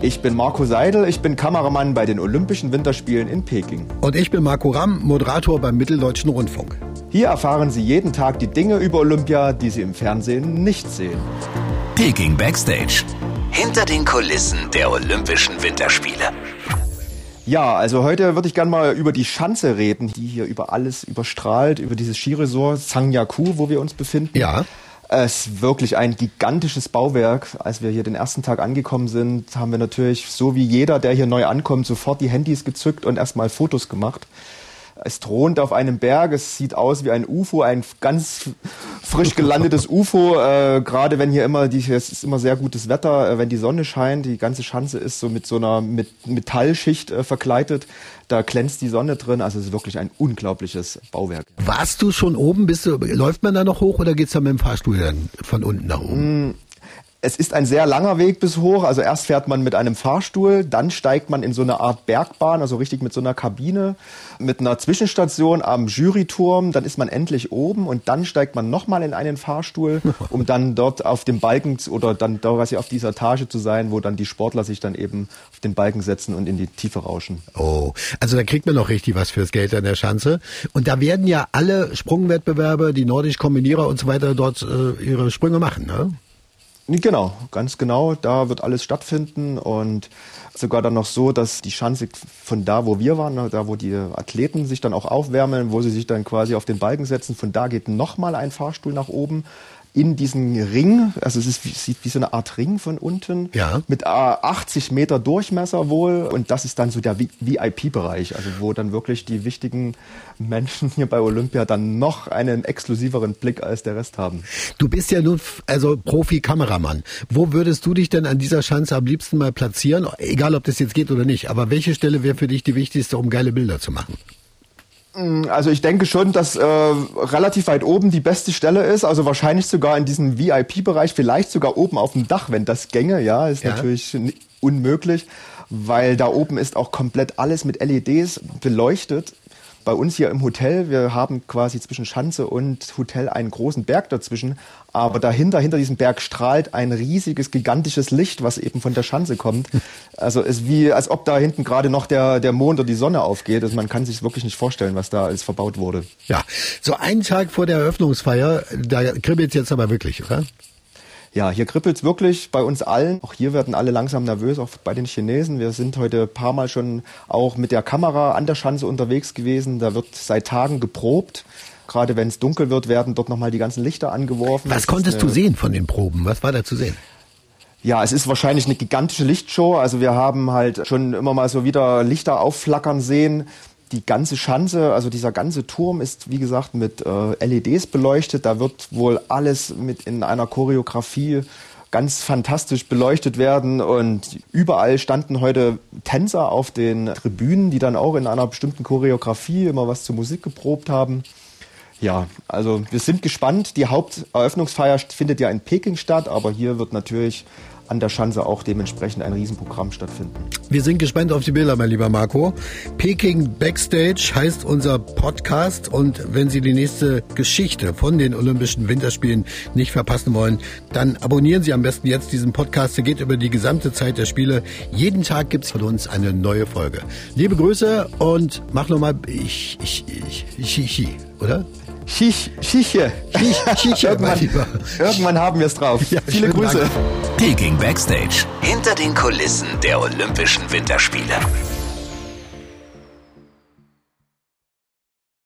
Ich bin Marco Seidel, ich bin Kameramann bei den Olympischen Winterspielen in Peking. Und ich bin Marco Ramm, Moderator beim Mitteldeutschen Rundfunk. Hier erfahren Sie jeden Tag die Dinge über Olympia, die Sie im Fernsehen nicht sehen. Peking Backstage. Hinter den Kulissen der Olympischen Winterspiele. Ja, also heute würde ich gerne mal über die Schanze reden, die hier über alles überstrahlt, über dieses Skiresort Sangyaku, wo wir uns befinden. Ja. Es ist wirklich ein gigantisches Bauwerk. Als wir hier den ersten Tag angekommen sind, haben wir natürlich, so wie jeder, der hier neu ankommt, sofort die Handys gezückt und erstmal Fotos gemacht. Es thront auf einem Berg, es sieht aus wie ein UFO, ein ganz frisch gelandetes UFO. Äh, Gerade wenn hier immer, die, es ist immer sehr gutes Wetter, äh, wenn die Sonne scheint, die ganze Schanze ist so mit so einer mit Metallschicht äh, verkleidet. Da glänzt die Sonne drin. Also es ist wirklich ein unglaubliches Bauwerk. Warst du schon oben? Bist du, läuft man da noch hoch oder geht's da mit dem Fahrstuhl dann von unten nach oben? Mm, es ist ein sehr langer Weg bis hoch. Also erst fährt man mit einem Fahrstuhl, dann steigt man in so eine Art Bergbahn, also richtig mit so einer Kabine, mit einer Zwischenstation am Juryturm. Dann ist man endlich oben und dann steigt man nochmal in einen Fahrstuhl, um dann dort auf dem Balken oder dann da quasi auf dieser Etage zu sein, wo dann die Sportler sich dann eben auf den Balken setzen und in die Tiefe rauschen. Oh, also da kriegt man noch richtig was fürs Geld an der Schanze. Und da werden ja alle Sprungwettbewerbe, die nordisch Kombinierer und so weiter dort äh, ihre Sprünge machen, ne? Genau, ganz genau. Da wird alles stattfinden und sogar dann noch so, dass die Schanze von da, wo wir waren, da wo die Athleten sich dann auch aufwärmen, wo sie sich dann quasi auf den Balken setzen, von da geht nochmal ein Fahrstuhl nach oben in diesen Ring, also es ist wie, sieht wie so eine Art Ring von unten, Ja. mit äh, 80 Meter Durchmesser wohl und das ist dann so der VIP-Bereich, also wo dann wirklich die wichtigen Menschen hier bei Olympia dann noch einen exklusiveren Blick als der Rest haben. Du bist ja nun also Profi-Kameramann. Wo würdest du dich denn an dieser Schanze am liebsten mal platzieren? Egal, ob das jetzt geht oder nicht. Aber welche Stelle wäre für dich die wichtigste, um geile Bilder zu machen? Also ich denke schon, dass äh, relativ weit oben die beste Stelle ist, also wahrscheinlich sogar in diesem VIP-Bereich, vielleicht sogar oben auf dem Dach, wenn das gänge, ja, ist Ja. natürlich unmöglich, weil da oben ist auch komplett alles mit LEDs beleuchtet. Bei uns hier im Hotel, wir haben quasi zwischen Schanze und Hotel einen großen Berg dazwischen, aber dahinter, hinter diesem Berg strahlt ein riesiges, gigantisches Licht, was eben von der Schanze kommt. Also es ist wie, als ob da hinten gerade noch der, der Mond oder die Sonne aufgeht. Also man kann sich wirklich nicht vorstellen, was da alles verbaut wurde. Ja, so einen Tag vor der Eröffnungsfeier, da kribbelt jetzt aber wirklich, oder? Ja, hier kribbelt's wirklich bei uns allen. Auch hier werden alle langsam nervös, auch bei den Chinesen. Wir sind heute ein paar Mal schon auch mit der Kamera an der Schanze unterwegs gewesen. Da wird seit Tagen geprobt. Gerade wenn es dunkel wird, werden dort nochmal die ganzen Lichter angeworfen. Das Was ist konntest du sehen von den Proben? Was war da zu sehen? Ja, es ist wahrscheinlich eine gigantische Lichtshow. Also wir haben halt schon immer mal so wieder Lichter aufflackern sehen. Die ganze Schanze, also dieser ganze Turm ist, wie gesagt, mit äh, LEDs beleuchtet. Da wird wohl alles mit in einer Choreografie ganz fantastisch beleuchtet werden und überall standen heute Tänzer auf den Tribünen, die dann auch in einer bestimmten Choreografie immer was zur Musik geprobt haben. Ja, also wir sind gespannt. Die Haupteröffnungsfeier findet ja in Peking statt, aber hier wird natürlich an der Schanze auch dementsprechend ein Riesenprogramm stattfinden. Wir sind gespannt auf die Bilder, mein lieber Marco. Peking Backstage heißt unser Podcast und wenn Sie die nächste Geschichte von den Olympischen Winterspielen nicht verpassen wollen, dann abonnieren Sie am besten jetzt diesen Podcast. Der geht über die gesamte Zeit der Spiele. Jeden Tag gibt's von uns eine neue Folge. Liebe Grüße und mach nochmal ich, ich, ich, ich, ich, oder? Schich, Schiche. Schich, Schiche, irgendwann, irgendwann haben wir es drauf. Ja, Viele Grüße. Dank. Peking Backstage. Hinter den Kulissen der Olympischen Winterspiele.